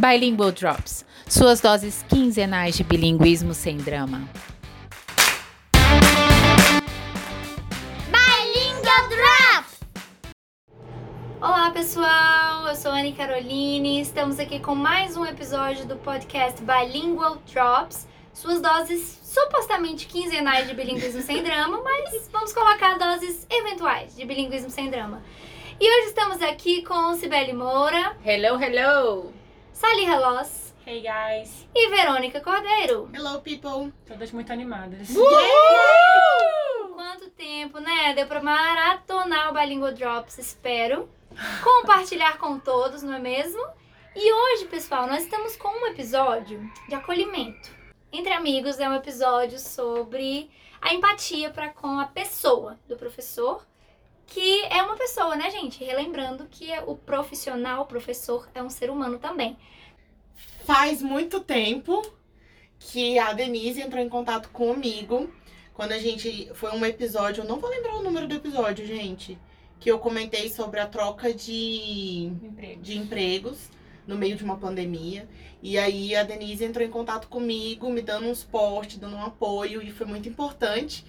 Bilingual Drops, suas doses quinzenais de bilinguismo sem drama. Bilingual Drops! Olá pessoal, eu sou Anne Caroline, estamos aqui com mais um episódio do podcast Bilingual Drops, suas doses supostamente quinzenais de bilinguismo sem drama, mas vamos colocar doses eventuais de bilinguismo sem drama. E hoje estamos aqui com Cibele Moura, Hello, hello! Sally Relos Hey guys! e Verônica Cordeiro. Hello, people! Todas muito animadas. Quanto tempo, né? Deu pra maratonar o Bilingual Drops, espero. Compartilhar com todos, não é mesmo? E hoje, pessoal, nós estamos com um episódio de acolhimento. Entre Amigos é um episódio sobre a empatia para com a pessoa do professor, que é uma pessoa, né, gente? Relembrando que o profissional, o professor, é um ser humano também. Faz muito tempo que a Denise entrou em contato comigo. Quando a gente. Foi um episódio, eu não vou lembrar o número do episódio, gente. Que eu comentei sobre a troca de, Emprego. de empregos no meio de uma pandemia. E aí a Denise entrou em contato comigo, me dando um suporte, dando um apoio, e foi muito importante.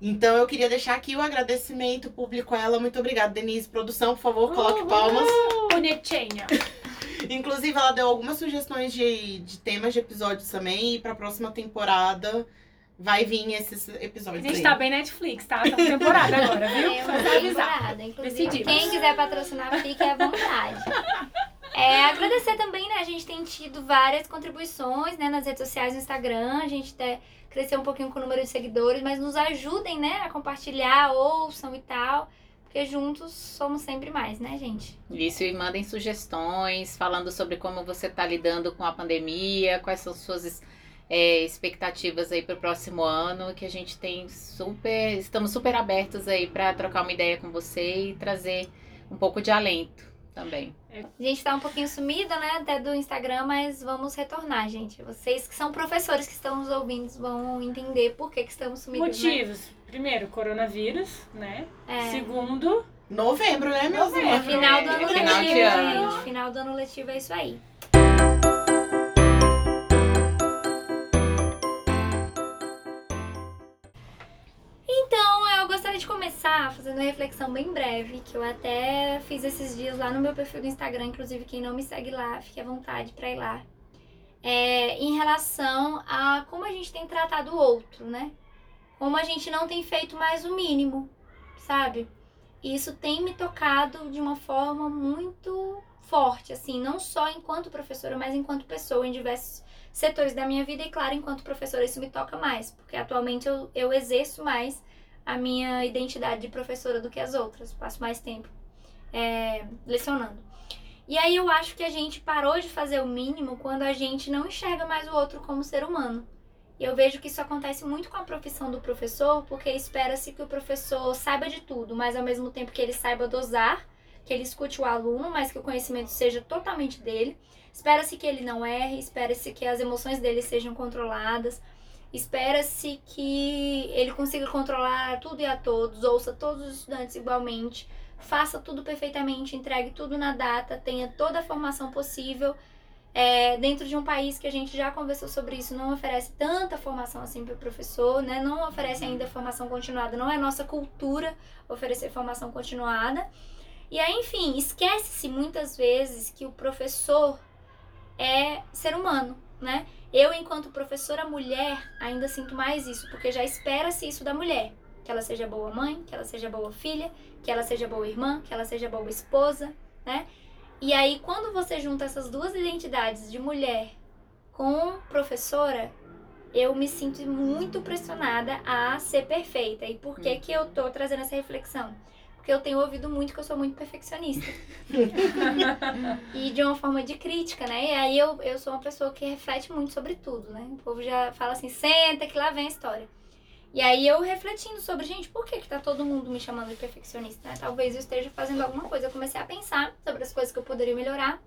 Então eu queria deixar aqui o agradecimento público a ela. Muito obrigada, Denise. Produção, por favor, coloque palmas. Bonitinha. Inclusive, ela deu algumas sugestões de, de temas de episódios também. E pra próxima temporada vai vir esses A episódios gente aí. tá bem Netflix, tá? Tá com temporada agora, viu? É uma temporada. Inclusive, Decidimos. quem quiser patrocinar, fique à vontade. É, agradecer também, né? A gente tem tido várias contribuições, né? Nas redes sociais, no Instagram. A gente até cresceu um pouquinho com o número de seguidores, mas nos ajudem, né? A compartilhar, ouçam e tal. Porque juntos somos sempre mais, né, gente? Isso, e mandem sugestões falando sobre como você está lidando com a pandemia, quais são suas é, expectativas aí para o próximo ano, que a gente tem super, estamos super abertos aí para trocar uma ideia com você e trazer um pouco de alento também. A gente tá um pouquinho sumida, né? Até do Instagram, mas vamos retornar, gente. Vocês que são professores que estão nos ouvindo vão entender por que, que estamos sumidos. né? Motivos. Primeiro, coronavírus, né? É. Segundo, Novembro, né, meus Novembro. É final do ano letivo, gente. Final do ano letivo é isso aí. De começar fazendo uma reflexão bem breve, que eu até fiz esses dias lá no meu perfil do Instagram, inclusive quem não me segue lá, fique à vontade pra ir lá. É, em relação a como a gente tem tratado o outro, né? Como a gente não tem feito mais o mínimo, sabe? Isso tem me tocado de uma forma muito forte, assim, não só enquanto professora, mas enquanto pessoa em diversos setores da minha vida e, claro, enquanto professora isso me toca mais, porque atualmente eu, eu exerço mais a minha identidade de professora do que as outras, passo mais tempo é, lecionando. E aí eu acho que a gente parou de fazer o mínimo quando a gente não enxerga mais o outro como ser humano. E eu vejo que isso acontece muito com a profissão do professor, porque espera-se que o professor saiba de tudo, mas ao mesmo tempo que ele saiba dosar, que ele escute o aluno, mas que o conhecimento seja totalmente dele. Espera-se que ele não erre, espera-se que as emoções dele sejam controladas, espera-se que ele consiga controlar tudo e a todos, ouça todos os estudantes igualmente, faça tudo perfeitamente, entregue tudo na data, tenha toda a formação possível. É, dentro de um país que a gente já conversou sobre isso, não oferece tanta formação assim para o professor, né? Não oferece ainda formação continuada, não é nossa cultura oferecer formação continuada. E aí, enfim, esquece-se muitas vezes que o professor é ser humano, né? Eu, enquanto professora mulher, ainda sinto mais isso, porque já espera-se isso da mulher. Que ela seja boa mãe, que ela seja boa filha, que ela seja boa irmã, que ela seja boa esposa, né? E aí, quando você junta essas duas identidades de mulher com professora, eu me sinto muito pressionada a ser perfeita. E por que, que eu tô trazendo essa reflexão? Porque eu tenho ouvido muito que eu sou muito perfeccionista. e de uma forma de crítica, né? E aí eu, eu sou uma pessoa que reflete muito sobre tudo, né? O povo já fala assim, senta que lá vem a história. E aí eu refletindo sobre, gente, por que que tá todo mundo me chamando de perfeccionista? né? Talvez eu esteja fazendo alguma coisa. Eu comecei a pensar sobre as coisas que eu poderia melhorar.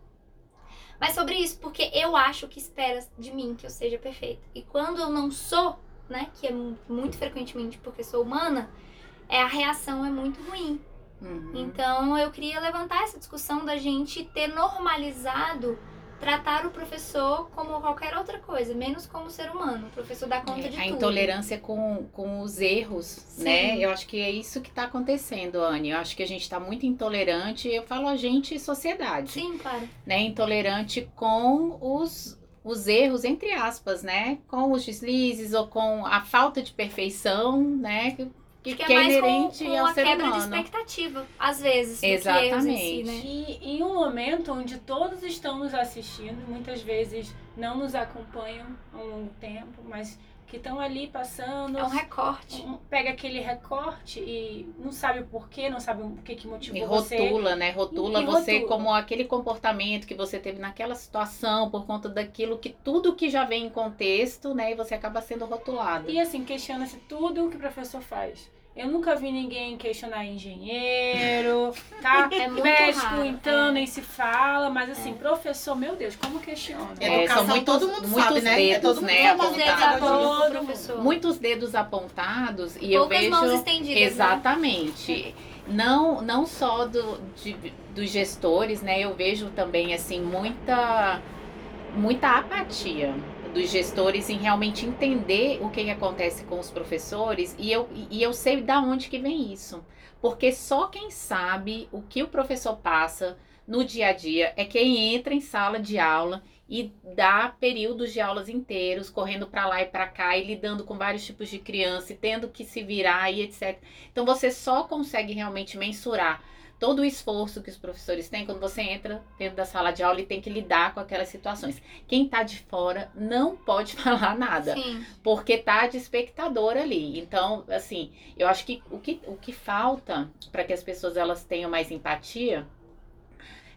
Mas sobre isso, porque eu acho que espera de mim que eu seja perfeita. E quando eu não sou, né, que é mu- muito frequentemente porque sou humana, é a reação é muito ruim. Uhum. Então eu queria levantar essa discussão da gente ter normalizado tratar o professor como qualquer outra coisa, menos como ser humano. O professor dá conta de É, a tudo. intolerância com, com os erros, Sim. né? Eu acho que é isso que está acontecendo, Anne. Eu acho que a gente está muito intolerante. Eu falo a gente e sociedade, Sim, claro. né? Intolerante com os, os erros, entre aspas, né? Com os deslizes ou com a falta de perfeição, né? Que, que, é é mais com, inerente com ao a quebra de humano. expectativa, às vezes, em si, Exatamente. né? E em um momento onde todos estão nos assistindo, muitas vezes não nos acompanham há um longo tempo, mas que estão ali passando, É um recorte. um- pega aquele recorte e não sabe o porquê, não sabe o que, que E motivou você. rotula, né? Rotula E você rotula. como aquele comportamento que você teve naquela situação por conta daquilo que tudo que já vem em contexto, né? E você acaba sendo rotulado. E assim, questiona-se tudo o que o professor faz. Eu nunca vi ninguém questionar engenheiro, tá? É muito Médico, raro, então, é. nem se fala, mas assim, professor, meu Deus, como questiona? É, Educação, são muitos- todo mundo muitos sabe, né? é dedos, todo mundo né, Muitos dedos apontados Todo professor. Muitos dedos apontados e eu Poucas vejo mãos estendidas, né? exatamente. Não, não só do, de- dos gestores, né? Eu vejo também assim muita muita apatia dos gestores em realmente entender o que, que acontece com os professores e eu, e eu sei da onde que vem isso. Porque só quem sabe o que o professor passa no dia a dia é quem entra em sala de aula e dá períodos de aulas inteiros, correndo para lá e para cá e lidando com vários tipos de criança e tendo que se virar e etc. Então você só consegue realmente mensurar todo o esforço que os professores têm quando você entra dentro da sala de aula e tem que lidar com aquelas situações. Quem tá de fora não pode falar nada Sim. porque tá de espectador ali. Então, assim, eu acho que o que, o que falta para que as pessoas elas tenham mais empatia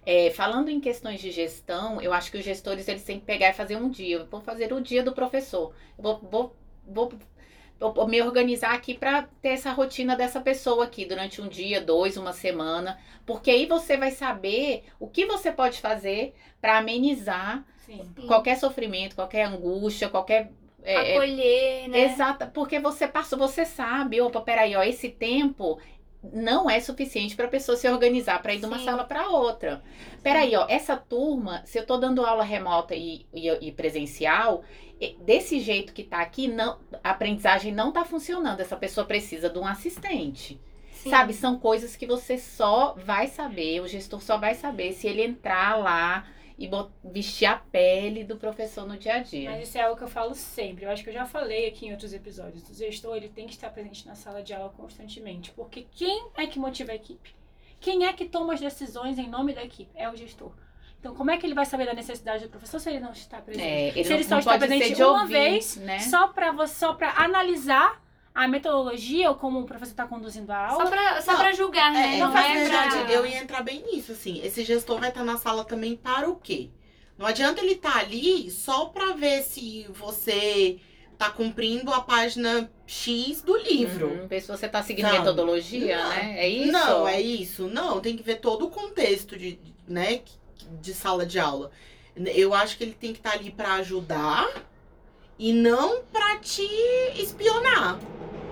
é, falando em questões de gestão, eu acho que os gestores eles têm que pegar e fazer um dia. Eu vou fazer o dia do professor. Eu vou, vou, vou me organizar aqui para ter essa rotina dessa pessoa aqui durante um dia, dois, uma semana, porque aí você vai saber o que você pode fazer para amenizar Sim. Qualquer sofrimento, qualquer angústia, qualquer é, é, Acolher, né? Exata, porque você passou, você sabe, opa, peraí, ó, esse tempo não é suficiente para a pessoa se organizar para ir de uma Sim. sala para outra. Peraí, ó, essa turma, se eu tô dando aula remota e, e, e presencial, desse jeito que tá aqui, não, a aprendizagem não tá funcionando. Essa pessoa precisa de um assistente. Sim. Sabe, são coisas que você só vai saber, o gestor só vai saber se ele entrar lá e vestir a pele do professor no dia a dia. Mas isso é algo que eu falo sempre. Eu acho que eu já falei aqui em outros episódios. O gestor ele tem que estar presente na sala de aula constantemente. Porque quem é que motiva a equipe? Quem é que toma as decisões em nome da equipe? É o gestor. Então, como é que ele vai saber da necessidade do professor se ele não está presente? É, ele se não, ele só não está presente uma ouvir, vez, né? só para você, só para analisar a metodologia ou como o professor está conduzindo a aula. Só pra, só Não, pra julgar, né? É, não na é verdade, pra... eu ia entrar bem nisso, assim. Esse gestor vai estar na sala também para o quê? Não adianta ele estar ali só para ver se você tá cumprindo a página X do livro. Uhum, ver se você tá seguindo Não. metodologia, Não. né? É isso? Não, é isso. Não, tem que ver todo o contexto de, né, de sala de aula. Eu acho que ele tem que estar ali para ajudar e não para te espionar.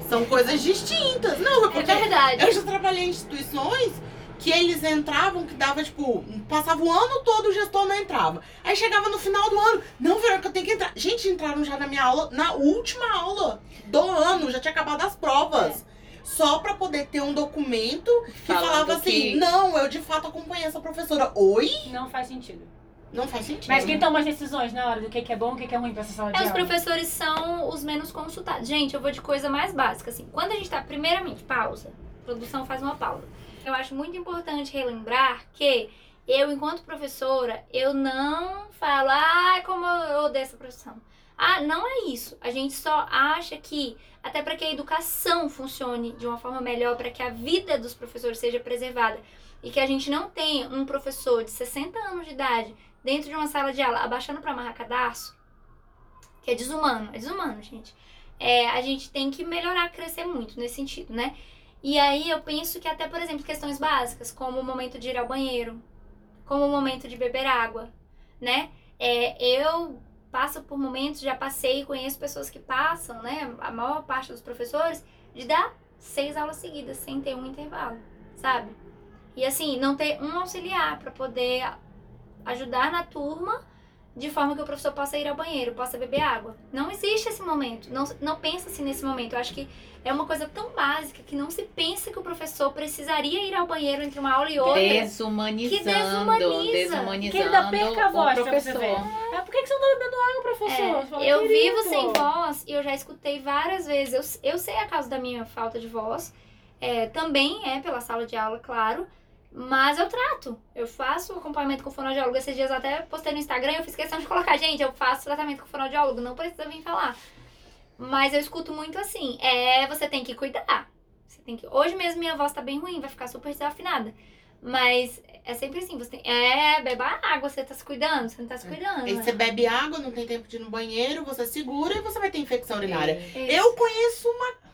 São coisas distintas. Não, é É porque verdade. eu já trabalhei em instituições que eles entravam, que dava, tipo, passava o ano todo o gestor não entrava. Aí chegava no final do ano, não, Verônica, eu tenho que entrar. Gente, entraram já na minha aula, na última aula do ano, já tinha acabado as provas. Só pra poder ter um documento que Falando falava assim, que- não, eu de fato acompanhei essa professora. Oi? Não faz sentido. Não faz sentido. Mas quem toma as decisões na hora do que que é bom e o que que é ruim pra essa sala de É, os aula? professores são os menos consultados. Gente, eu vou de coisa mais básica, assim. Quando a gente tá, primeiramente, pausa. A produção faz uma pausa. Eu acho muito importante relembrar que eu, enquanto professora, eu não falo, ah, como eu odeio essa profissão. Ah, não é isso. A gente só acha que, até para que a educação funcione de uma forma melhor, para que a vida dos professores seja preservada e que a gente não tenha um professor de 60 anos de idade dentro de uma sala de aula abaixando para amarrar cadarço, que é desumano, é desumano, gente. É, a gente tem que melhorar, crescer muito nesse sentido, né? E aí eu penso que até, por exemplo, questões básicas, como o momento de ir ao banheiro, como o momento de beber água, né? É, eu passo por momentos, já passei, conheço pessoas que passam, né? A maior parte dos professores, de dar seis aulas seguidas sem ter um intervalo, sabe? E assim, não ter um auxiliar para poder ajudar na turma de forma que o professor possa ir ao banheiro, possa beber água. Não existe esse momento, não, não pensa-se nesse momento. Eu acho que é uma coisa tão básica que não se pensa que o professor precisaria ir ao banheiro entre uma aula e outra. Desumanizando, Que desumaniza. desumanizando Que ainda perca a voz professor. Ah, por que, você não tá bebendo água, professor? Fala, É, eu "Querido." vivo sem voz e eu já escutei várias vezes. Eu, eu sei a causa da minha falta de voz. É, também é pela sala de aula, claro. Mas eu trato. Eu faço acompanhamento com fonoaudiólogo. Esses dias até postei no Instagram eu fiz questão de colocar, gente, eu faço tratamento com fonoaudiólogo, não precisa vir falar. Mas eu escuto muito assim, é, você tem que cuidar. Você tem que. Hoje mesmo minha voz tá bem ruim, vai ficar super desafinada. Mas é sempre assim, você tem. É, beba água, você tá se cuidando, você não tá se cuidando. Aí né? você bebe água, não tem tempo de ir no banheiro, você segura e você vai ter infecção urinária. Isso. Eu conheço uma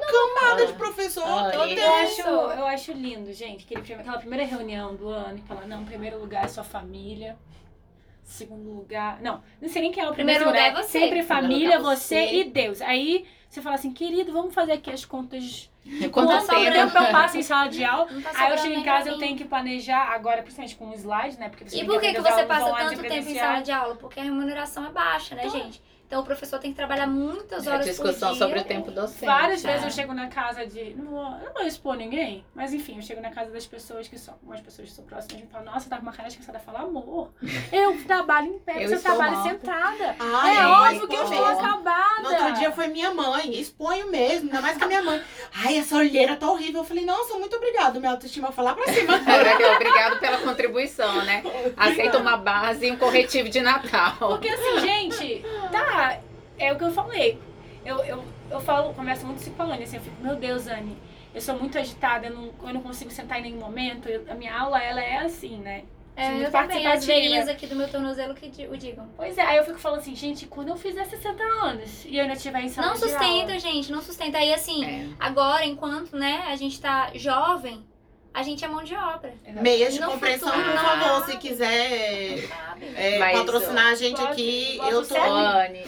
camada de professor. Ah, eu e- Eu acho, eu acho lindo, gente, aquele, prime- aquela primeira reunião do ano que fala, não, primeiro lugar é sua família. Segundo lugar. Não, não sei nem quem é o primeiro, Primeiro lugar lugar. é você. Sempre família, lugar é você você. e Deus. Aí você fala assim, querido, vamos fazer aqui as contas. Quanto Quanto tempo? eu passo em sala de aula? Tá Aí eu chego em casa, eu tenho que planejar agora, principalmente com slide, né? Porque você E por que, que você passa e tanto tempo em sala de aula? Porque a remuneração é baixa, né, gente? Então o professor tem que trabalhar muitas É horas discussão por dia. sobre o tempo docente. Várias vezes né? eu chego na casa de. Não vou, eu não vou expor ninguém, mas enfim, eu chego na casa das pessoas que são. Algumas pessoas que são próximas e falam, nossa, tá com uma cara. Eu falo, amor, eu trabalho em pé, Eu você trabalha morta. sentada. Ai, é óbvio que eu estou acabada. No outro dia foi minha mãe, exponho mesmo, ainda mais que a minha mãe. Ai, essa olheira tá horrível. Eu falei, nossa, muito obrigado. Minha autoestima foi lá pra cima. Obrigado pela contribuição, né? Aceita uma base e um corretivo de Natal. Porque assim, gente, tá, é o que eu falei. Eu, eu, eu falo, converso muito com a Anne, assim, eu fico, meu Deus, Anne, eu sou muito agitada, eu não, eu não consigo sentar em nenhum momento. eu- a minha aula, ela é assim, né? É, muito eu também, as veinhas aqui do meu tornozelo que o digam. Pois é, aí eu fico falando assim, gente, quando eu fizer 60 anos e eu ainda estiver em sala Não sustenta, aula, gente, não sustenta. Aí assim, É. agora, enquanto, né, a gente tá jovem, a gente é mão de obra. Meias de No compreensão, por favor, se quiser é, Mas, patrocinar a gente bota- aqui, bota eu tô. Anne,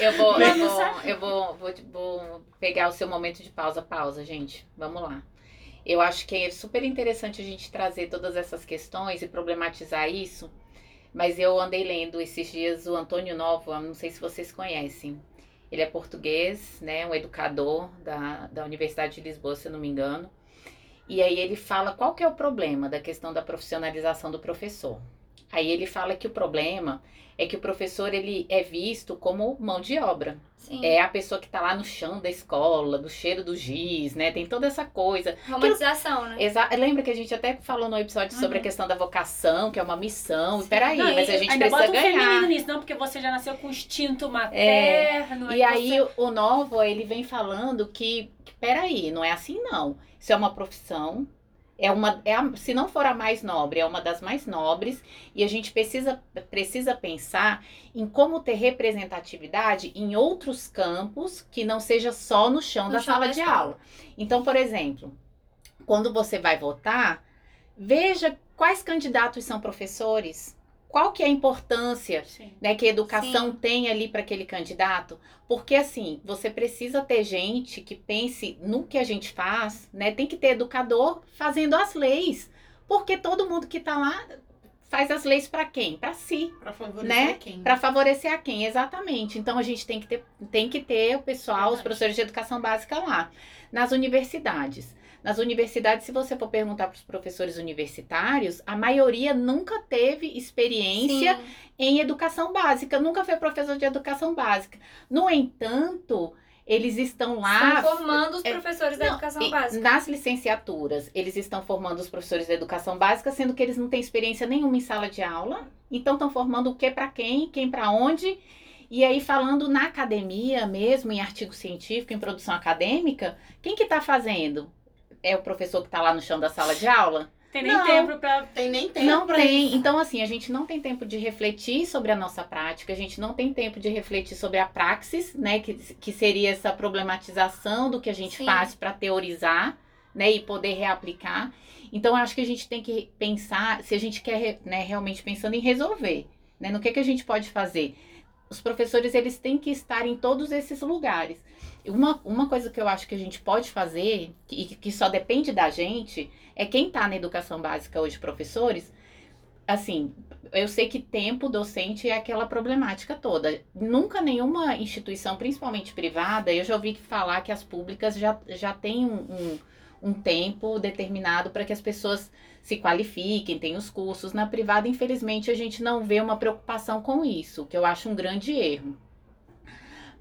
eu vou, eu vou, eu vou, vou, vou pegar o seu momento de pausa, pausa, gente. Vamos lá. Eu acho que é super interessante a gente trazer todas essas questões e problematizar isso. Mas eu andei lendo esses dias o Antônio Novo, não sei se vocês conhecem. Ele é português, né, um educador da, da Universidade de Lisboa, se eu não me engano. E aí ele fala qual que é o problema da questão da profissionalização do professor. Aí ele fala que o problema é que o professor ele é visto como mão de obra. Sim. É a pessoa que tá lá no chão da escola, do cheiro do giz, né? Tem toda essa coisa. Romantização, né? Exa Lembra que a gente até falou no episódio sobre a Uhum. questão da vocação, que é uma missão. Sim. Peraí, Não, mas a gente ainda precisa bota um feminino ganhar. nisso, não, porque você já nasceu com instinto materno. E aí o Novo, ele vem falando que, que peraí, não é assim não. Isso é uma profissão, é uma, é a- se não for a mais nobre, é uma das mais nobres, e a gente precisa, precisa pensar em como ter representatividade em outros campos que não seja só no chão No da chão sala da de aula. Então, por exemplo, quando você vai votar, veja quais candidatos são professores, qual que é a importância Sim. né, que a educação tem ali para aquele candidato, porque assim, você precisa ter gente que pense no que a gente faz, né? Tem que ter educador fazendo as leis, porque todo mundo que tá lá faz as leis para quem? Para si, Pra favorecer Né? quem? para favorecer a quem? Exatamente. Então a gente tem que ter, tem que ter o pessoal, os Verdade. professores de educação básica lá. Nas universidades. Nas universidades, se você for perguntar para os professores universitários, a maioria nunca teve experiência Sim. em educação básica, nunca foi professor de educação básica. No entanto, eles estão lá. Estão formando os é, professores da não, educação e básica. Nas licenciaturas, eles estão formando os professores da educação básica, sendo que eles não têm experiência nenhuma em sala de aula. Então, estão formando o que para quem, quem para onde. E aí, falando na academia mesmo, em artigo científico, em produção acadêmica, quem que está fazendo? É o professor que está lá no chão da sala de aula? Tem nem Não. tempo pra. Tem nem tempo Não pra tem. isso. Então, assim, a gente não tem tempo de refletir sobre a nossa prática, a gente não tem tempo de refletir sobre a praxis, né? Que, que seria essa problematização do que a gente Sim. faz para teorizar, né? E poder reaplicar. Então, eu acho que a gente tem que pensar, se a gente quer, né, realmente pensando em resolver, né? No que, que a gente pode fazer. Os professores, eles têm que estar em todos esses lugares. Uma, uma coisa que eu acho que a gente pode fazer, e que, que só depende da gente, é quem está na educação básica hoje, professores, assim, eu sei que tempo docente é aquela problemática toda. Nunca nenhuma instituição, principalmente privada, eu já ouvi falar que as públicas já, já têm um, um, um tempo determinado para que as pessoas se qualifiquem, tenham os cursos. Na privada, infelizmente, a gente não vê uma preocupação com isso, que eu acho um grande erro.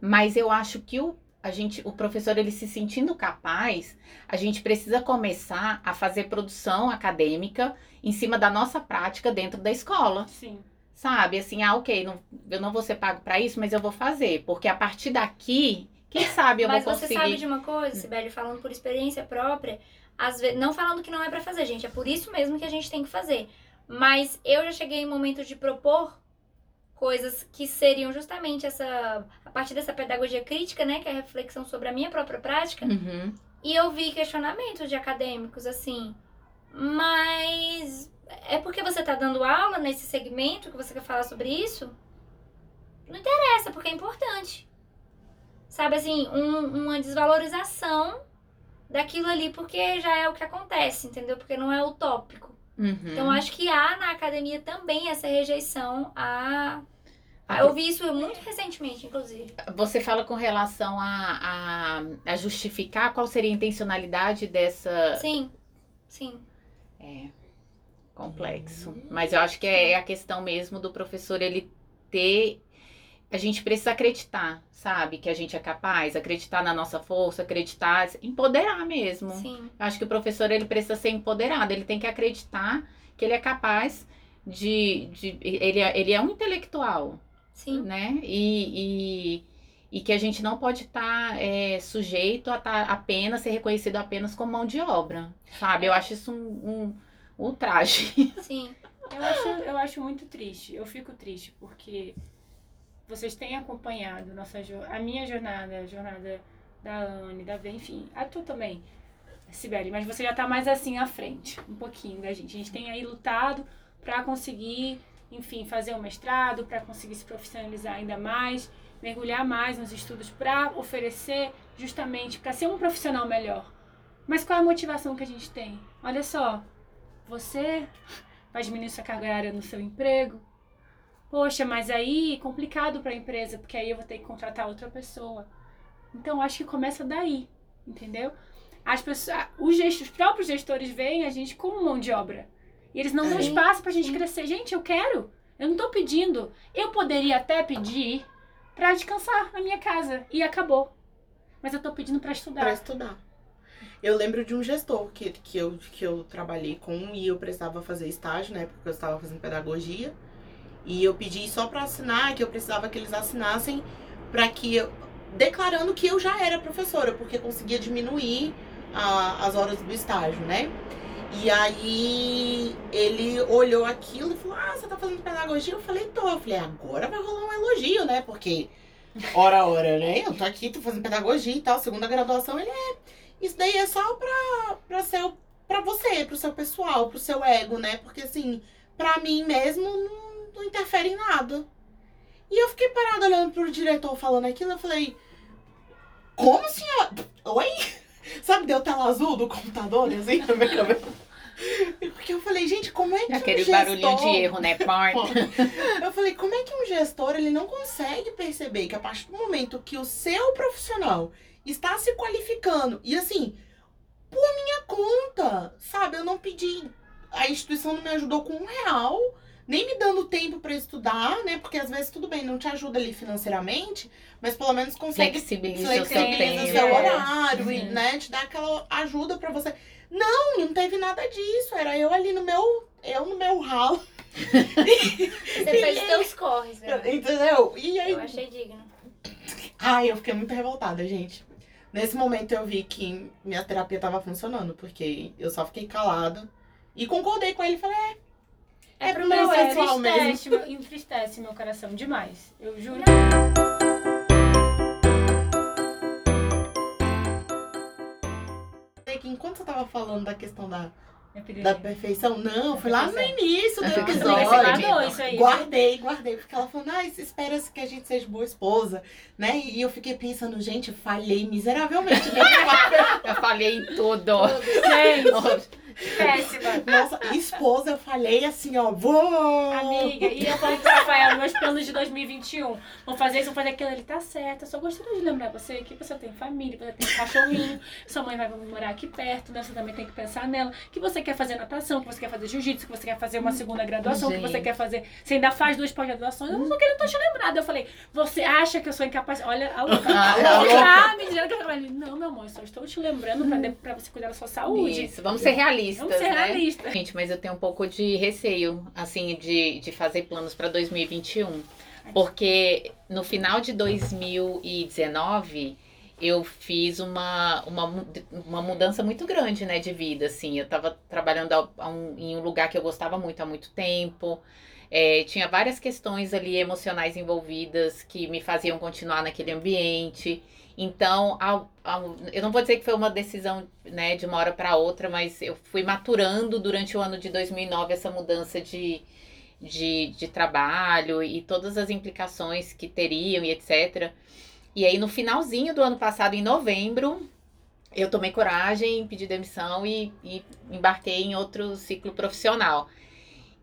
Mas eu acho que o a gente, o professor ele se sentindo capaz, a gente precisa começar a fazer produção acadêmica em cima da nossa prática dentro da escola. Sim. Sabe? Assim, ah, ok, não, eu não vou ser pago para isso, mas eu vou fazer. Porque a partir daqui, quem sabe eu Mas vou você conseguir. sabe de uma coisa, Sibeli, falando por experiência própria, às vezes, não falando que não é pra fazer, gente, é por isso mesmo que a gente tem que fazer. Mas eu já cheguei em momentos de propor coisas que seriam justamente essa a partir dessa pedagogia crítica, né, que é a reflexão sobre a minha própria prática, Uhum. e eu vi questionamentos de acadêmicos assim, mas é porque você tá dando aula nesse segmento que você quer falar sobre isso? Não interessa, porque é importante. Sabe assim, um- uma desvalorização daquilo ali, porque já é o que acontece, entendeu? Porque não é utópico. Uhum. Então, acho que há na academia também essa rejeição a. Ah, Eu vi isso muito recentemente, inclusive. Você fala com relação a, a, a justificar qual seria a intencionalidade dessa. Sim, sim. É complexo. Mas eu acho que é a questão mesmo do professor ele ter. A gente precisa acreditar, sabe? Que a gente é capaz, acreditar na nossa força, acreditar, empoderar mesmo. Sim. Eu acho que o professor ele precisa ser empoderado, ele tem que acreditar que ele é capaz de. de ele, é, ele é um intelectual, Sim. né? E, e, e que a gente não pode estar sujeito a estar apenas ser reconhecido apenas como mão de obra, sabe? Eu acho isso um, um ultraje. Sim. Eu acho, eu acho muito triste. Eu fico triste porque vocês têm acompanhado nossa, a minha jornada, a jornada da Anne, da Vê, enfim, a tua também, Sibeli, mas você já tá mais assim à frente, um pouquinho da gente. A gente tem aí lutado para conseguir, enfim, fazer um mestrado, para conseguir se profissionalizar ainda mais, mergulhar mais nos estudos para oferecer justamente para ser um profissional melhor. Mas qual é a motivação que a gente tem? Olha só, você vai diminuir sua carga horária no seu emprego. Poxa, mas aí é complicado para a empresa, porque aí eu vou ter que contratar outra pessoa. Então acho que começa daí, entendeu? As pessoas, os, gest- os próprios gestores veem a gente como mão de obra. E eles não dão É. espaço pra gente Sim. crescer. Gente, eu quero. Eu não tô pedindo. Eu poderia até pedir pra descansar na minha casa. E acabou. Mas eu tô pedindo pra estudar. Pra estudar. Eu lembro de um gestor que, que, eu, que eu trabalhei com e eu precisava fazer estágio, né? Porque eu estava fazendo pedagogia. E eu pedi só pra assinar, que eu precisava que eles assinassem pra que eu. declarando que eu já era professora, porque conseguia diminuir a- as horas do estágio, né? E aí ele olhou aquilo e falou: Ah, você tá fazendo pedagogia? Eu falei, tô. Eu falei, agora vai rolar um elogio, né? Porque hora hora, né? Eu tô aqui, tô fazendo pedagogia e tal, segunda graduação, ele é. Isso daí é só pra, pra, seu, pra você, pro seu pessoal, pro seu ego, né? Porque assim, pra mim mesmo não, não interfere em nada. E eu fiquei parada olhando pro diretor falando aquilo, eu falei, como senhora? Oi? Sabe, deu tela azul do computador, assim, na minha cabeça. Porque eu falei, gente, como é que Aquele um gestor... barulhinho de erro, né? Eu falei, como é que um gestor ele não consegue perceber que a partir do momento que o seu profissional está se qualificando e assim, por minha conta, sabe? Eu não pedi, a instituição não me ajudou com um real, nem me dando tempo para estudar, né? Porque às vezes tudo bem, não te ajuda ali financeiramente, mas pelo menos consegue Flexibiliza o seu flexibiliza tempo. o seu é. horário e, Uhum. né, te dá aquela ajuda pra você. Não, não teve nada disso. Era eu ali no meu, eu no meu ralo, Você fez os teus corres, né? entendeu? E aí, Eu achei digno. ai, eu fiquei muito revoltada, gente. Nesse momento eu vi que minha terapia tava funcionando, porque eu só fiquei calada e concordei com ele. Falei, é, é pro meu Mas pessoal mesmo. entristece, meu, entristece meu coração demais. Eu juro. Sei que enquanto você tava falando da questão da, da perfeição, não, foi lá no início do episódio. guardou isso aí. né? Guardei, guardei, porque ela falou, ah, espera-se que a gente seja boa esposa, né? E eu fiquei pensando, gente, falhei miseravelmente. Eu falei em tudo. Gente, Péssima. Nossa, esposa, eu falei assim, ó, vou! Amiga, e eu falei pro Rafael, meus planos de 2021. Vou fazer isso, vou fazer aquilo. Ele tá certo. Eu só gostaria de lembrar você que você tem família, você tem cachorrinho, sua mãe vai morar aqui perto, né? Você também tem que pensar nela. Que você quer fazer natação, que você quer fazer jiu-jitsu, que você quer fazer uma segunda graduação, que você Gente. quer fazer. Você ainda faz duas pós-graduações. Eu não tô querendo tô te lembrada. Eu falei, você acha que eu sou incapaz? Olha, a louca. Ah, A louca. Ah, me dizendo que eu falei, não, meu amor, eu só estou te lembrando pra, de- pra você cuidar da sua saúde. Isso, vamos ser realistas, Vamos ser né? realistas. Gente, mas eu tenho um pouco de receio, assim, de, de fazer planos para 2021. Porque no final de 2019, eu fiz uma, uma, uma mudança muito grande, né, de vida, assim. Eu tava trabalhando a- a um- em um lugar que eu gostava muito há muito tempo. É, tinha várias questões ali emocionais envolvidas que me faziam continuar naquele ambiente. Então, ao- ao- eu não vou dizer que foi uma decisão né, de uma hora para outra, mas eu fui maturando durante o ano de 2009 essa mudança de, de, de trabalho e todas as implicações que teriam e etc. E aí, no finalzinho do ano passado, em novembro, eu tomei coragem, pedi demissão e, e embarquei em outro ciclo profissional.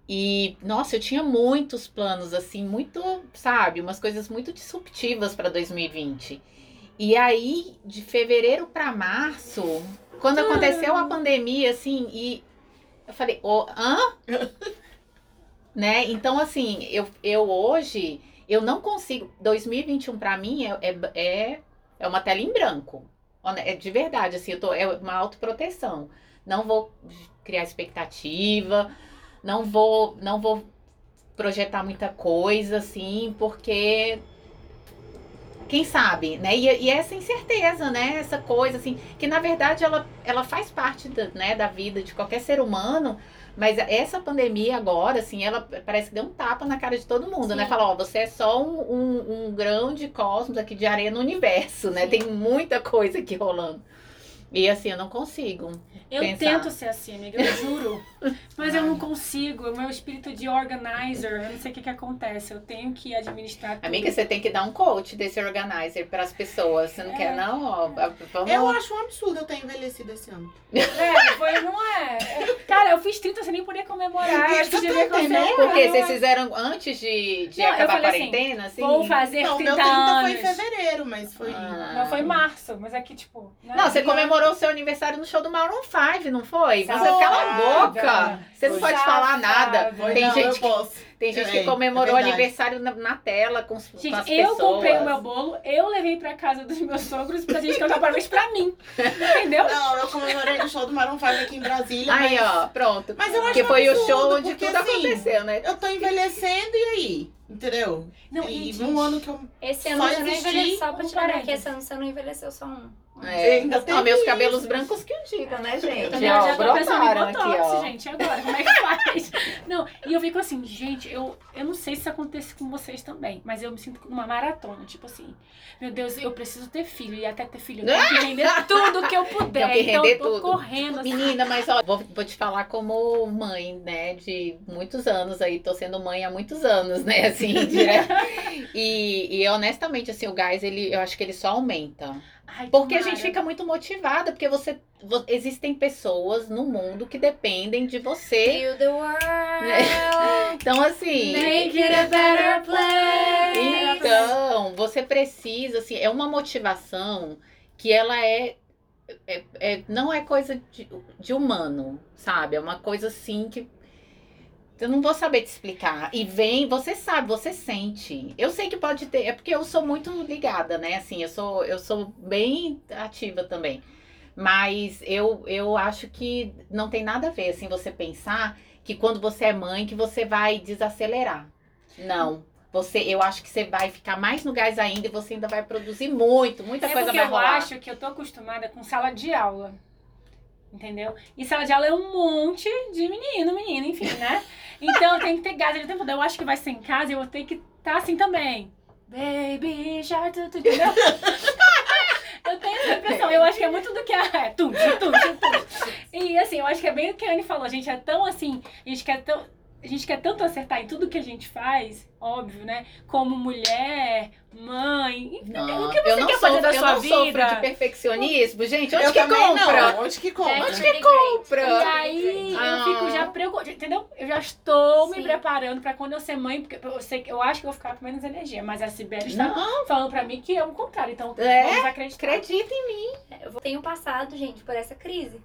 E, nossa, eu tinha muitos planos, assim, muito, sabe, umas coisas muito disruptivas para 2020. E aí, de fevereiro para março, quando aconteceu a pandemia, assim, e eu falei, ô, hã? né? Então, assim, eu, eu hoje, eu não consigo. 2021 para mim é, é, é, é uma tela em branco. É de verdade, assim, eu tô, é uma autoproteção. Não vou criar expectativa, não vou, não vou projetar muita coisa, assim, porque quem sabe, né? E, e essa incerteza, né? Essa coisa, assim, que na verdade ela, ela faz parte da, né, da vida de qualquer ser humano, mas essa pandemia agora, assim, ela parece que deu um tapa na cara de todo mundo, né? Sim. Fala, ó, você é só um, um, um grão de cosmos aqui de areia no universo, né? Tem muita coisa aqui rolando. E assim, eu não consigo. Eu pensar. tento ser assim, amiga, eu juro. Mas eu não consigo. O meu espírito de organizer, eu não sei o que, que acontece. Eu tenho que administrar tudo. Amiga, você tem que dar um coach desse organizer para as pessoas. Você não É. quer, não? Ó, vamos... Eu acho um absurdo eu ter envelhecido esse ano. É, foi, não é. É, Cara, eu fiz 30, você nem podia comemorar. Acho eu tô devia entendendo. cancelar. Porque vocês é. fizeram antes de, de Não, acabar a assim, quarentena, assim? Vou fazer Não, 30 meu 30 anos. foi em fevereiro, mas foi. Ah. Não, foi em março, mas aqui, tipo. né? Não, você comemorou o seu aniversário no show do Maroon 5, não foi? Você Safada. cala a boca! Você não pode falar nada. Foi, Tem não, gente, eu que, posso. tem gente que É, comemorou é o verdade. aniversário na, na tela com, os- com as Gente, eu pessoas. comprei o meu bolo, eu levei pra casa dos meus sogros pra gente cantar parabéns pra mim. Entendeu? Não, eu comemorei no show do Maroon 5 aqui em Brasília. Aí, mas ó, pronto. Mas eu acho Porque foi o show onde tudo assim, aconteceu, né? Eu tô envelhecendo e aí? Entendeu? Não, e e, gente, ano que eu. Esse ano Só você não envelheceu, só pra um te lembrar que esse ano você não envelheceu só um. É. Ainda tem Ó, meus isso. cabelos brancos que o diga, né, gente? Eu já tô pensando em botox, aqui, ó. gente. Agora, como é que faz? Não, e eu fico assim, gente, eu, eu não sei se isso acontece com vocês também, mas eu me sinto numa maratona, tipo assim, meu Deus, eu preciso ter filho, e até ter filho eu tenho que render tudo que eu puder. Que então render eu tô tudo. correndo assim. Menina, mas ó, vou, vou te falar como mãe, né, de muitos anos aí, tô sendo mãe há muitos anos, né, assim, direto. E, e honestamente, assim, o gás, ele, eu acho que ele só aumenta. Ai, Porque a tomara. gente fica muito motivada, porque você, vo- existem pessoas no mundo que dependem de você. The world. Então, assim, Make it a better place. Então, você precisa, assim, é uma motivação que ela é, é- é- não é coisa de, de humano, sabe? É uma coisa assim que eu não vou saber te explicar. E vem, você sabe, você sente. Eu sei que pode ter, é porque eu sou muito ligada, né? Assim, eu sou, eu sou bem ativa também. Mas eu, eu acho que não tem nada a ver, assim, você pensar que quando você é mãe, que você vai desacelerar. Não. Você, eu acho que você vai ficar mais no gás ainda e você ainda vai produzir muito, muita É coisa vai eu rolar. acho que eu tô acostumada com sala de aula. Entendeu? E sala de aula é um monte de menino, menina, enfim, né? Então tenho que ter gás o tempo. Eu acho que vai ser em casa e eu vou ter que estar assim também. Baby, shark, tu, tu, entendeu? Eu tenho essa impressão. Eu acho que é muito do que a. É, tum, tum, tum. E assim, eu acho que é bem o que a Anne falou, gente. É tão assim. A gente quer tão. A gente quer tanto acertar em tudo que a gente faz, óbvio, né? Como mulher, mãe, Não, o que você eu não quer fazer da eu sua não vida? sofro de perfeccionismo, gente. Onde eu que também compra? não. Onde que compra? É, Onde que compra? E aí Ah. eu fico já preocupada, entendeu? Eu já estou me Sim. preparando pra quando eu ser mãe, porque eu sei que eu acho que eu vou ficar com menos energia, mas a Sibeli está Não, falando pra mim que é o contrário, então É? vamos acreditar. acredita em mim. Eu tenho passado, gente, por essa crise.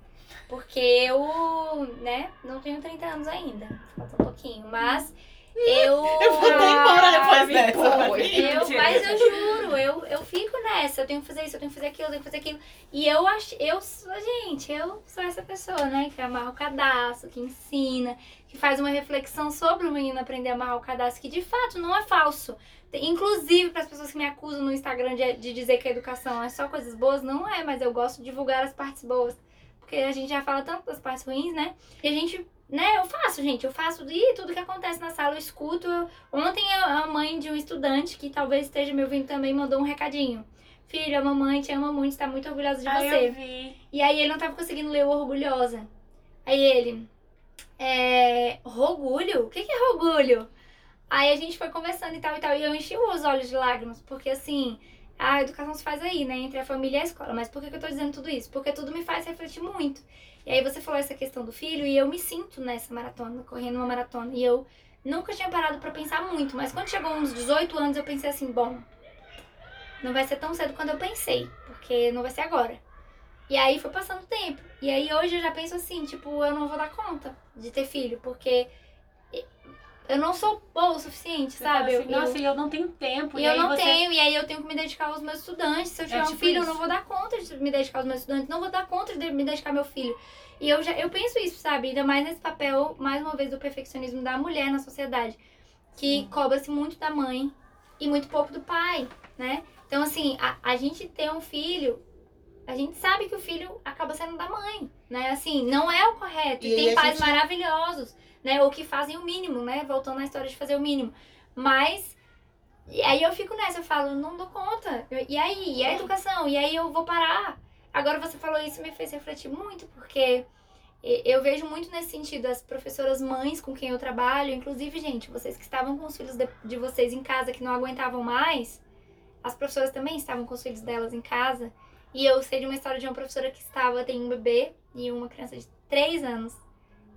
Porque eu, né, não tenho 30 anos ainda. Falta um pouquinho. Mas eu. Eu vou até embora depois Ah, dessa. Eu, mas eu juro, eu, eu fico nessa, eu tenho que fazer isso, eu tenho que fazer aquilo, eu tenho que fazer aquilo. E eu acho, eu sou, gente, eu sou essa pessoa, né, que amarra o cadastro, que ensina, que faz uma reflexão sobre o menino aprender a amarrar o cadastro, que de fato não é falso. Inclusive, para as pessoas que me acusam no Instagram de, de dizer que a educação é só coisas boas, não é, mas eu gosto de divulgar as partes boas. Porque a gente já fala tanto das partes ruins, né? E a gente né, eu faço, gente, eu faço de tudo que acontece na sala, eu escuto. Eu- Ontem a mãe de um estudante que talvez esteja me ouvindo também mandou um recadinho. Filho, a mamãe te ama muito, está muito orgulhosa de Ah, você. eu vi. E aí ele não tava conseguindo ler o orgulhosa. Aí ele, é. Orgulho? O que, que é orgulho? Aí a gente foi conversando e tal e tal. E eu enchi os olhos de lágrimas, porque assim, a educação se faz aí, né? Entre a família e a escola. Mas por que, que eu tô dizendo tudo isso? Porque tudo me faz refletir muito. E aí você falou essa questão do filho, e eu me sinto nessa maratona, correndo uma maratona. E eu nunca tinha parado pra pensar muito. Mas quando chegou uns 18 anos, eu pensei assim, bom. Não vai ser tão cedo quando eu pensei, porque não vai ser agora. E aí foi passando o tempo. E aí hoje eu já penso assim, tipo, eu não vou dar conta de ter filho, porque eu não sou boa o suficiente, Você sabe? assim, eu, Nossa, e eu não tenho tempo. e e eu aí não você... tenho, e aí eu tenho que me dedicar aos meus estudantes. Se eu tiver um tipo filho, eu isso. não vou dar conta de me dedicar aos meus estudantes, não vou dar conta de me dedicar ao meu filho. E eu já eu penso isso, sabe? Ainda mais nesse papel, mais uma vez, do perfeccionismo da mulher na sociedade. Que cobra-se muito da mãe e muito pouco do pai, né? Então, assim, a, a gente ter um filho, a gente sabe que o filho acaba sendo da mãe, né? Assim, não é o correto. E, E tem pais gente- maravilhosos, né? Ou que fazem o mínimo, né? Voltando à história de fazer o mínimo. Mas e aí eu fico nessa, eu falo, não dou conta. E aí? E a educação? E aí eu vou parar? Agora você falou isso me fez refletir muito, porque e- eu vejo muito nesse sentido as professoras mães com quem eu trabalho, inclusive, gente, vocês que estavam com os filhos de, de vocês em casa que não aguentavam mais, as professoras também estavam com os filhos delas em casa. E eu sei de uma história de uma professora que estava, tem um bebê e uma criança de 3 anos.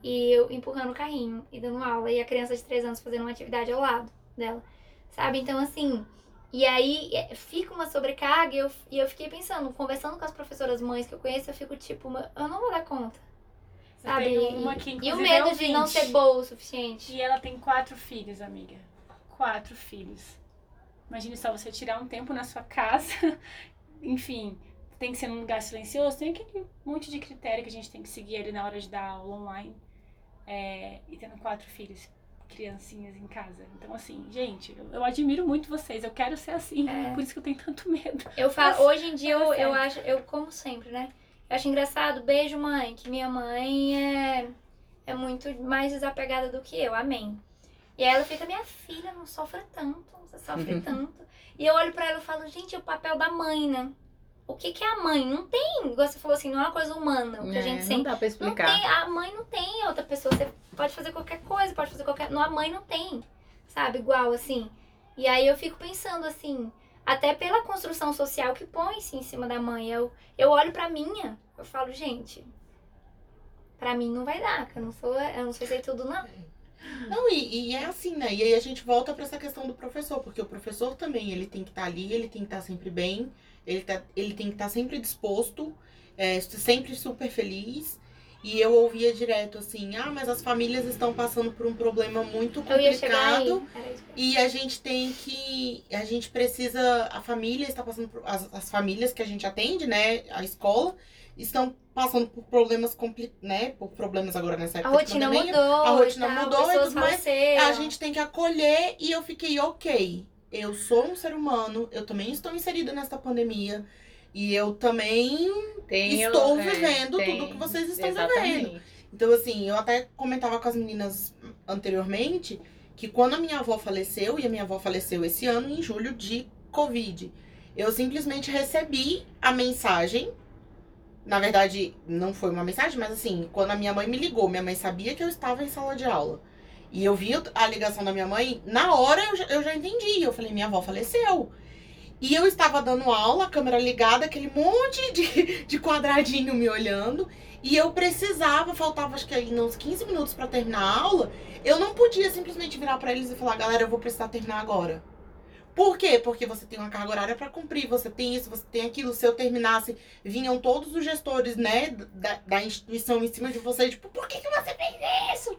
E eu empurrando o carrinho e dando aula, e a criança de 3 anos fazendo uma atividade ao lado dela. Sabe? Então, assim. E aí é, fica uma sobrecarga e eu, e eu fiquei pensando, conversando com as professoras mães que eu conheço, eu fico tipo, eu não vou dar conta. Você Sabe? uma que, E o inclusive, medo é de não ser boa o suficiente. E ela tem quatro filhos, amiga. Quatro filhos. Imagine só você tirar um tempo na sua casa. Enfim, tem que ser num lugar silencioso. Tem aquele monte de critério que a gente tem que seguir ali na hora de dar aula online. É, e tendo quatro filhos, criancinhas em casa. Então, assim, gente, eu, eu admiro muito vocês. Eu quero ser assim. É. Por isso que eu tenho tanto medo. Eu falo, Mas- hoje em dia eu, eu acho, eu como sempre, né? Eu acho engraçado, beijo mãe, que minha mãe é, é muito mais desapegada do que eu, amém. E aí ela fica, minha filha não sofre tanto, você sofre tanto. E eu olho pra ela e falo, gente, é o papel da mãe, né? O que, que é a mãe? Não tem, igual você falou assim, não é uma coisa humana, o que a É, gente não sente. dá pra Não explicar. tem, a mãe não tem outra pessoa. Você pode fazer qualquer coisa, pode fazer qualquer. Não, a mãe não tem, sabe? Igual assim. E aí eu fico pensando assim, até pela construção social que põe-se em cima da mãe. Eu, eu olho pra minha, eu falo, gente, pra mim não vai dar, que eu não sou, eu não sei ser tudo, não. Não, e, e é assim, né? E aí a gente volta pra essa questão do professor, porque o professor também, ele tem que estar ali, ele tem que estar sempre bem, ele, tá, ele tem que estar sempre disposto, é, sempre super feliz. E eu ouvia direto assim, ah, mas as famílias estão passando por um problema muito complicado. E a gente tem que. A gente precisa. A família está passando por. As, as famílias que a gente atende, né? A escola, estão passando por problemas né? Por problemas agora nessa A época. de rotina pandemia. mudou. a rotina tal, mudou e tudo mais. A gente tem que acolher e eu fiquei, ok. Eu sou um ser humano, eu também estou inserida nesta pandemia. E eu também Tenho, estou é, vivendo tem- tudo que vocês estão exatamente. vivendo. Então, assim, eu até comentava com as meninas anteriormente que quando a minha avó faleceu, e a minha avó faleceu esse ano, em julho, de Covid, eu simplesmente recebi a mensagem. Na verdade, não foi uma mensagem, mas assim, quando a minha mãe me ligou, minha mãe sabia que eu estava em sala de aula. E eu vi a ligação da minha mãe, na hora eu já, eu já entendi. Eu falei, minha avó faleceu. E eu estava dando aula, câmera ligada, aquele monte de, de quadradinho me olhando. E eu precisava, faltava acho que aí uns 15 minutos para terminar a aula. Eu não podia simplesmente virar para eles e falar, galera, eu vou precisar terminar agora. Por quê? Porque você tem uma carga horária para cumprir, você tem isso, você tem aquilo. Se eu terminasse, vinham todos os gestores, né, da, da instituição em cima de você, tipo, por que, que você fez isso?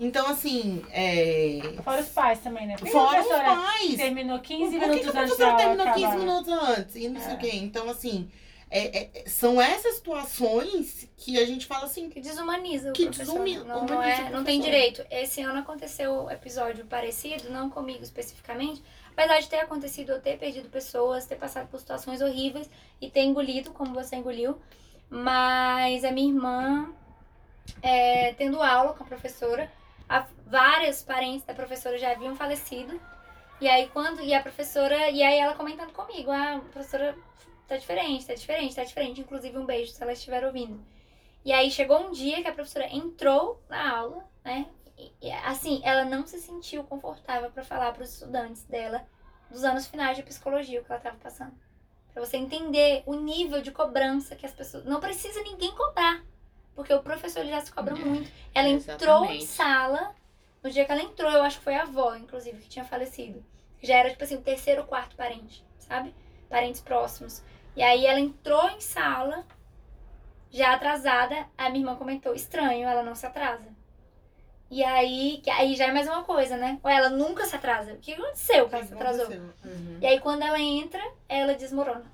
Então, assim, é... Fora os pais também, né? Por que Fora os pais. Terminou 15 Por que, que minutos a antes terminou 15 acabar? minutos antes? E não sei É. o quê. Então, assim, é- é- são essas situações que a gente fala assim, Que desumaniza o Que professor. desumi- não, não, é, não tem direito. Esse ano aconteceu um episódio parecido, não comigo especificamente, apesar de ter acontecido eu ter perdido pessoas, ter passado por situações horríveis e ter engolido como você engoliu. Mas a minha irmã, é, tendo aula com a professora, a- parentes da professora já haviam falecido. E aí quando. E a professora. E aí ela comentando comigo, ah, a professora tá diferente, tá diferente, tá diferente. Inclusive um beijo se ela estiver ouvindo. E aí chegou um dia que a professora entrou na aula, né? E, assim, ela não se sentiu confortável para falar para os estudantes dela dos anos finais de psicologia o que ela estava passando. Para você entender o nível de cobrança que as pessoas. Não precisa ninguém cobrar. Porque o professor já se cobra É, muito. Ela entrou em exatamente. sala. No dia que ela entrou, eu acho que foi a avó, inclusive, que tinha falecido. Já era, tipo assim, o terceiro ou quarto parente, sabe? Parentes próximos. E aí ela entrou em sala, já atrasada, a minha irmã comentou, estranho, ela não se atrasa. E aí, que aí já é mais uma coisa, né? Ou ela nunca se atrasa. O que aconteceu que ela se atrasou? Uhum. E aí quando ela entra, ela desmorona.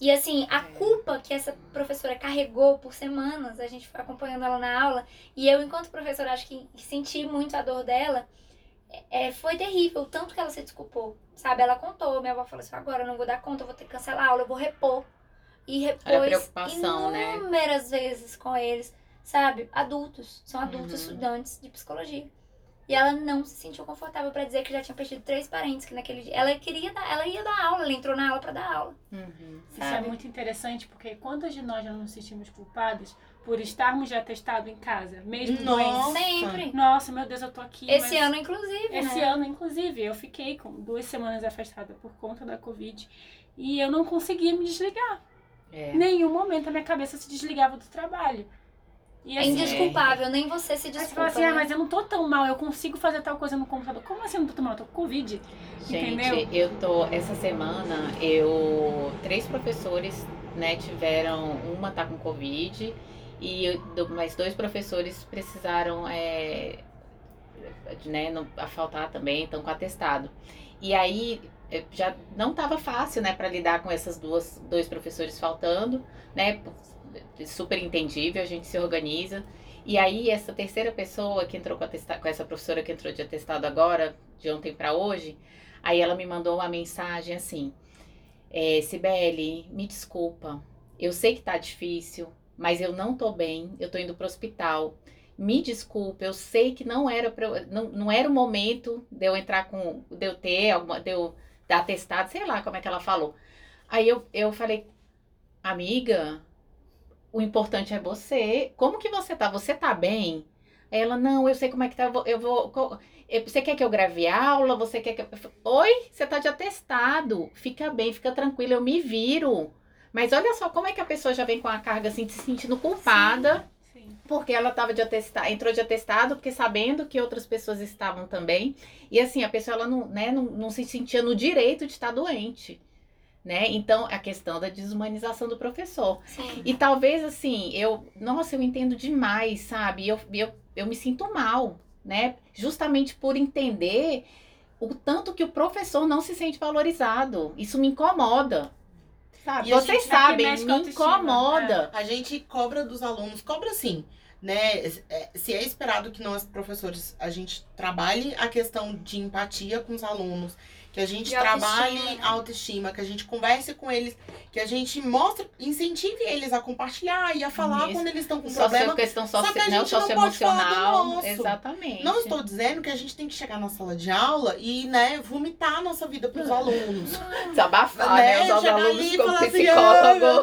E assim, a culpa que essa professora carregou por semanas, a gente foi acompanhando ela na aula, e eu, enquanto professora, acho que senti muito a dor dela, é, foi terrível, tanto que ela se desculpou. Sabe, ela contou, minha avó falou assim, agora eu não vou dar conta, eu vou ter que cancelar a aula, eu vou repor. E repôs né? inúmeras vezes com eles, sabe? Adultos, são adultos Uhum. estudantes de psicologia. E ela não se sentiu confortável pra dizer que já tinha perdido três parentes que naquele dia. Ela queria dar, ela ia dar aula, ela entrou na aula pra dar aula. Uhum. Isso é muito interessante, porque quantas de nós já não nos sentimos culpadas por estarmos já testados em casa, mesmo Nossa. doentes? Sempre. Nossa, meu Deus, eu tô aqui. Esse mas- ano, inclusive, Esse né? ano, inclusive, eu fiquei com duas semanas afastada por conta da Covid e eu não conseguia me desligar. É. Em nenhum momento a minha cabeça se desligava do trabalho. E É assim, indesculpável, nem você se Aí você desculpa. fala assim, ah, né? mas eu não tô tão mal, eu consigo fazer tal coisa no computador. Como assim eu não tô tão mal? Eu tô com Covid. Gente, Entendeu? eu tô. Essa semana, eu. Três professores, né, tiveram. Uma tá com Covid e eu- mais dois professores precisaram. É, né, não, a faltar também, estão com atestado. E aí já não tava fácil, né, para lidar com essas duas dois professores faltando, né? Super entendível, a gente se organiza. E aí essa terceira pessoa que entrou com, atesta- com essa professora que entrou de atestado agora, de ontem para hoje, aí ela me mandou uma mensagem assim: é, Sibeli, me desculpa, eu sei que tá difícil, mas eu não tô bem, eu tô indo pro hospital. Me desculpa, eu sei que não era pra, não, não era o momento de eu entrar com, de eu ter alguma, de eu dar atestado, sei lá como é que ela falou. Aí eu, eu falei, amiga, o importante é você. Como que você tá? Você tá bem? Ela, não, eu sei como é que tá, eu vou, você quer que eu grave aula? Você quer que eu... Oi, você tá de atestado. Fica bem, fica tranquila, eu me viro. Mas olha só como é que a pessoa já vem com a carga assim, se sentindo culpada. Sim. Porque ela tava de atestado, entrou de atestado, porque sabendo que outras pessoas estavam também. E assim, a pessoa ela não, né, não, não se sentia no direito de estar doente. Né? Então, a questão da desumanização do professor. Sim. E talvez assim, eu, nossa, eu entendo demais, sabe? Eu, eu, eu me sinto mal, né? Justamente por entender o tanto que o professor não se sente valorizado. Isso me incomoda. Sabe? E Vocês gente- sabem, me autoestima, incomoda. A gente cobra dos alunos, cobra sim, né? É, Se é esperado que nós, professores, a gente trabalhe a questão de empatia com os alunos, que a gente De trabalhe autoestima, né? a autoestima, que a gente converse com eles, que a gente mostre, incentive eles a compartilhar e a falar Isso. quando eles estão com Só problema. questão Só que a soci... não, gente não pode falar do socioemocional. nosso. Exatamente. Não estou dizendo que a gente tem que chegar na sala de aula e, né, vomitar a nossa vida pros alunos. Desabafar, né? Os Chegar alunos e com assim, "Ai, meu psicólogo.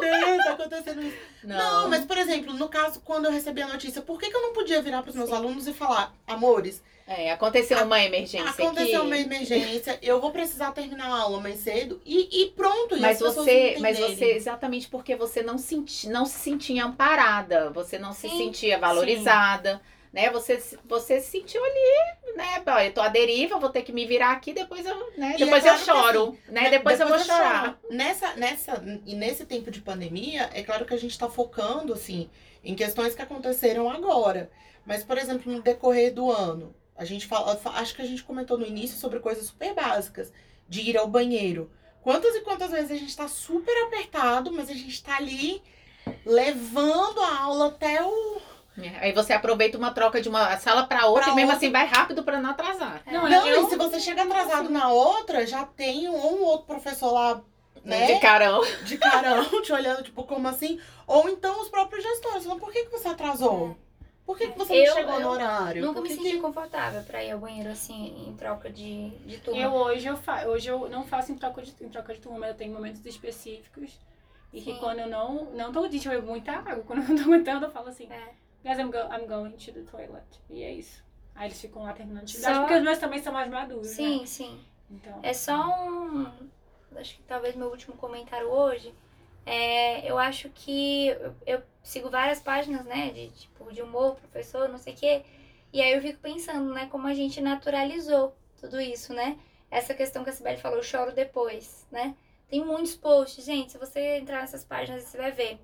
Não. Não, mas por exemplo, no caso, quando eu recebi a notícia, por que, que eu não podia virar pros meus alunos e falar, amores, É, aconteceu uma emergência aconteceu aqui. uma emergência, eu vou precisar terminar a aula mais cedo e, e pronto. e Mas você, mas você, exatamente porque você não, senti, não se sentia amparada, você não se Sim, sentia valorizada, né? Você, se- você se sentiu ali, né? Eu tô à deriva, vou ter que me virar aqui, depois eu, né? E é Depois claro eu que choro, né? Depois, eu vou chorar. choro. Nessa, nessa, e nesse tempo de pandemia, é claro que a gente tá focando, assim, em questões que aconteceram agora. Mas, por exemplo, no decorrer do ano, a gente fala, fa- acho que a gente comentou no início sobre coisas super básicas, de ir ao banheiro. Quantas e quantas vezes a gente tá super apertado, mas a gente tá ali levando a aula até o. É, Aí você aproveita uma troca de uma sala pra outra Pra e mesmo outra. assim vai rápido pra não atrasar. Não, Não, eu- e se você chega atrasado na outra, já tem um ou outro professor lá, né? De carão. de carão, te olhando, tipo, como assim? Ou então os próprios gestores, falando, por que, que você atrasou? Por que, que você Eu- não chegou no eu horário? Nunca me que senti que- confortável pra ir ao banheiro assim, em troca de, de turma. Eu hoje eu fa... hoje eu não faço em troca de em troca de turma, mas eu tenho momentos específicos. E que Sim. quando eu não. Não eu bebo muita água. Quando eu não tô aguentando, eu falo assim, É. guys, I'm, go I'm going to the toilet. E é isso. Aí eles ficam lá terminando de atividade, Só- porque os meus também são mais maduros. Sim, Né? sim. Então. É só um. Acho que talvez meu último comentário hoje. É, eu acho que eu, eu sigo várias páginas, né? De tipo, de humor, professor, não sei o quê. E aí eu fico pensando, né, como a gente naturalizou tudo isso, né? Essa questão que a Sibeli falou, eu choro depois, né? Tem muitos posts, gente. Se você entrar nessas páginas, você vai ver.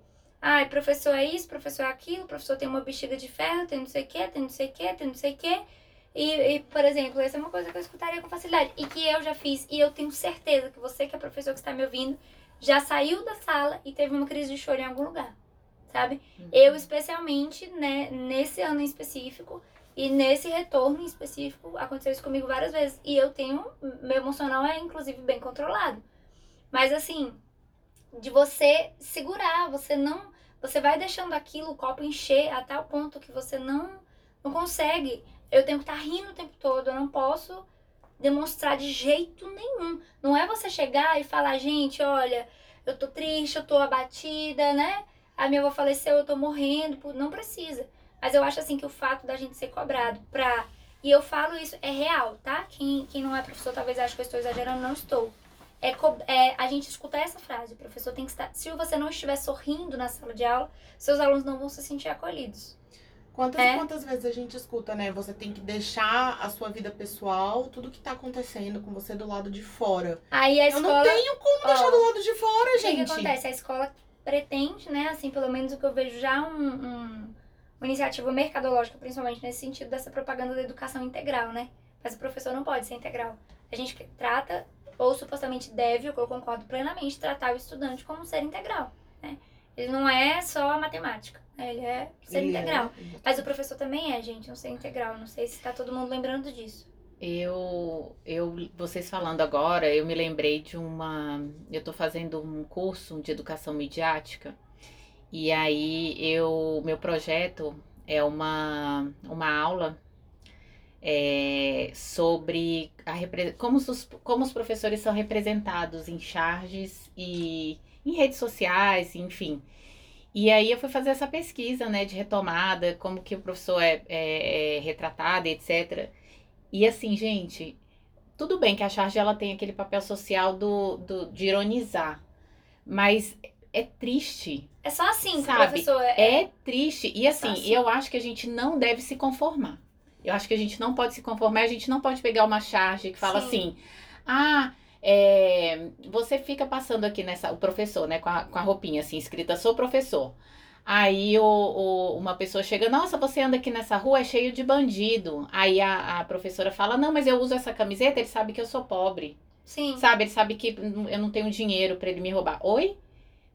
Ai, professor é isso, professor é aquilo, professor tem uma bexiga de ferro, tem não sei o quê, tem não sei o quê, tem não sei o quê. E, e, por exemplo, essa é uma coisa que eu escutaria com facilidade e que eu já fiz. E eu tenho certeza que você, que é professor que está me ouvindo, já saiu da sala e teve uma crise de choro em algum lugar, sabe? Eu, especialmente, né, nesse ano em específico e nesse retorno em específico, aconteceu isso comigo várias vezes. E eu tenho. Meu emocional é, inclusive, bem controlado. Mas, assim, de você segurar, você não. Você vai deixando aquilo, o copo encher a tal ponto que você não, não consegue. Eu tenho que estar rindo o tempo todo, eu não posso demonstrar de jeito nenhum. Não é você chegar e falar, gente, olha, eu tô triste, eu tô abatida, né? A minha avó faleceu, eu tô morrendo. Não precisa. Mas eu acho assim que o fato da gente ser cobrado pra. E eu falo isso, é real, tá? Quem, quem não é professor talvez ache que eu estou exagerando, não estou. É, é a gente escuta essa frase, o professor tem que estar. Se você não estiver sorrindo na sala de aula, seus alunos não vão se sentir acolhidos. Quantas É. e quantas vezes a gente escuta, né? Você tem que deixar a sua vida pessoal, tudo que tá acontecendo com você do lado de fora. Aí a Eu não escola. tenho como deixar Ó, do lado de fora, O que, gente. acontece? A escola pretende, né? Assim, pelo menos o que eu vejo já um, um- uma iniciativa mercadológica, principalmente nesse sentido dessa propaganda da educação integral, né? Mas o professor não pode ser integral. A gente trata, ou supostamente deve, o que eu concordo plenamente, tratar o estudante como um ser integral, né? Ele não é só a matemática, né? ele é ser Ele é- integral. Mas o professor também é, gente, um ser integral. Não sei se tá todo mundo lembrando disso. Eu, eu, vocês falando agora, eu me lembrei de uma. Eu tô fazendo um curso de educação midiática e aí eu, meu projeto é uma, uma aula é, sobre a, como, os, como os professores são representados em charges e em redes sociais, enfim. E aí eu fui fazer essa pesquisa, né, de retomada, como que o professor é, é, é retratado, etc. E assim, gente, tudo bem que a charge ela tem aquele papel social do, do de ironizar, mas é triste, É só assim Sabe, professor é. é triste. E assim, assim. eu acho que a gente não deve se conformar. Eu acho que a gente não pode se conformar, a gente não pode pegar uma charge que fala Sim. assim, ah, é, você fica passando aqui nessa, o professor, né, com a, com a roupinha assim, escrita, sou professor. Aí o, o- uma pessoa chega, nossa, você anda aqui nessa rua, é cheio de bandido. Aí a, a professora fala, não, mas eu uso essa camiseta, ele sabe que eu sou pobre. Sim. Sabe, ele sabe que eu não tenho dinheiro pra ele me roubar. Oi?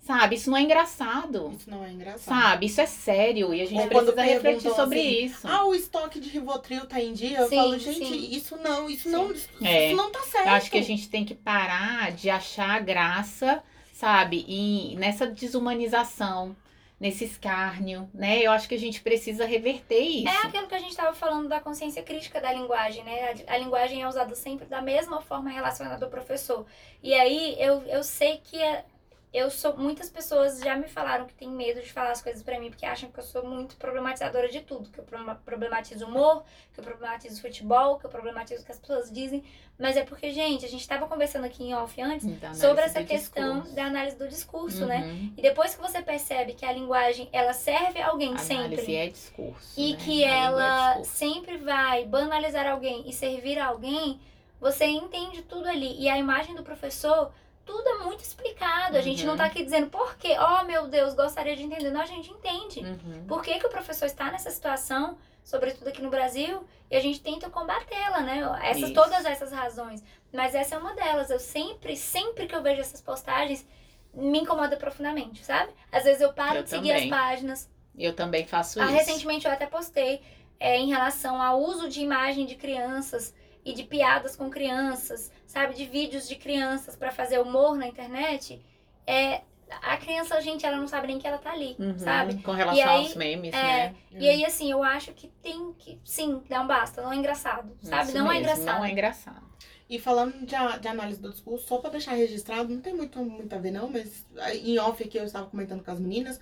Sabe? Isso não é engraçado. Isso não é engraçado. Sabe? Isso é sério. E a gente Ou quando precisa refletir sobre assim, isso. Ah, o estoque de Rivotril tá em dia? Eu Sim, falo, gente, sim. isso não, isso não, isso É. não tá certo. Eu acho que a gente tem que parar de achar graça, sabe? E nessa desumanização, nesse escárnio, né? Eu acho que a gente precisa reverter isso. É aquilo que a gente estava falando da consciência crítica da linguagem, né? A, a linguagem é usada sempre da mesma forma relacionada ao professor. E aí eu, eu sei que é- eu sou. Muitas pessoas já me falaram que tem medo de falar as coisas pra mim, porque acham que eu sou muito problematizadora de tudo. Que eu pro- problematizo humor, que eu problematizo futebol, que eu problematizo o que as pessoas dizem. Mas é porque, gente, a gente tava conversando aqui em off antes Da sobre análise essa questão discurso. da análise do discurso, né? Uhum. E depois que você percebe que a linguagem ela serve a alguém Análise sempre é discurso. e né? que A é ela discurso. sempre vai banalizar alguém e servir a alguém, você entende tudo ali. E a imagem do professor, tudo é muito explicado. A gente não Uhum. tá aqui dizendo por quê. Oh, meu Deus, gostaria de entender. Não, a gente entende. Uhum. Por que, que o professor está nessa situação, sobretudo aqui no Brasil, e a gente tenta combatê-la, né? Essas, Isso. todas essas razões. Mas essa é uma delas. Eu sempre, sempre que eu vejo essas postagens, me incomoda profundamente, sabe? Às vezes eu paro Eu de seguir também. as páginas. Eu também faço Ah, isso. recentemente eu até postei é, em relação ao uso de imagem de crianças e de piadas com crianças, sabe? De vídeos de crianças pra fazer humor na internet. É, a criança, gente, ela não sabe nem que ela tá ali, Uhum. sabe? Com relação aí, aos memes, é, né? E aí, assim, eu acho que tem que, sim, um basta, não é engraçado, sabe? Isso não é mesmo, engraçado. Não é engraçado. E falando de, a- de análise do discurso, só pra deixar registrado, não tem muito, muito a ver não, mas em off aqui eu estava comentando com as meninas.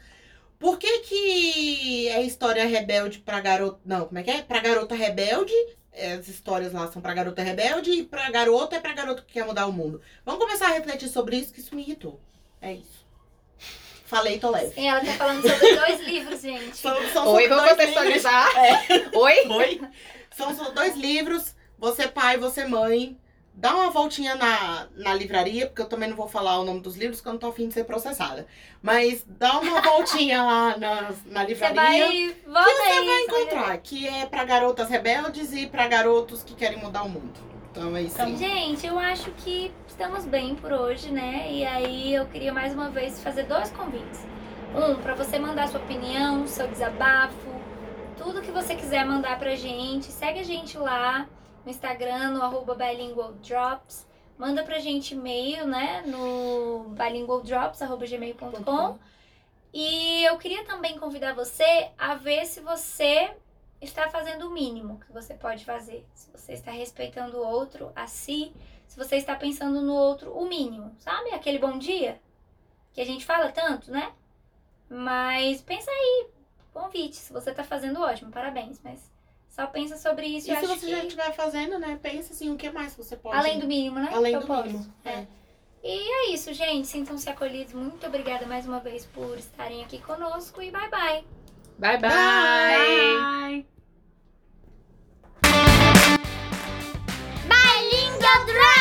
Por que que é história rebelde pra garota... Não, como é que é? Pra garota rebelde, as histórias lá são pra garota rebelde e pra garota é pra garoto que quer mudar o mundo. Vamos começar a refletir sobre isso, que isso me irritou. É isso. Falei, tô leve. E ela tá falando sobre dois livros, gente. São, são Oi, sobre vamos contextualizar. livros. Oi? É. Oi? São só dois livros, você pai, você mãe. Dá uma voltinha na, na livraria, porque eu também não vou falar o nome dos livros, porque eu não tô afim de ser processada. Mas dá uma voltinha lá na, na Você livraria. vai. Volta aí. Você vai você encontrar, que é pra garotas rebeldes e pra garotos que querem mudar o mundo. Então é isso aí. Gente, eu acho que estamos bem por hoje, né? E aí eu queria mais uma vez fazer dois convites. Um, pra você mandar sua opinião, seu desabafo, tudo que você quiser mandar pra gente. Segue a gente lá no Instagram, no arroba bilingualdrops. Manda pra gente e-mail, né? No bilingualdrops.gmail.com. E eu queria também convidar você a ver se você está fazendo o mínimo que você pode fazer. Se você está respeitando o outro, a si. Se você está pensando no outro, o mínimo. Sabe? Aquele bom dia que a gente fala tanto, né? Mas pensa aí. Convite. Se você está fazendo, ótimo. Parabéns. Mas só pensa sobre isso. E eu se acho você já que... estiver fazendo, né? Pensa assim, o que mais você pode. Além do mínimo, né? Além eu do posso. mínimo. É. E é isso, gente. Sintam-se acolhidos. Muito obrigada mais uma vez por estarem aqui conosco. E bye bye. Bye, bye. Bye. Bilingual Drop!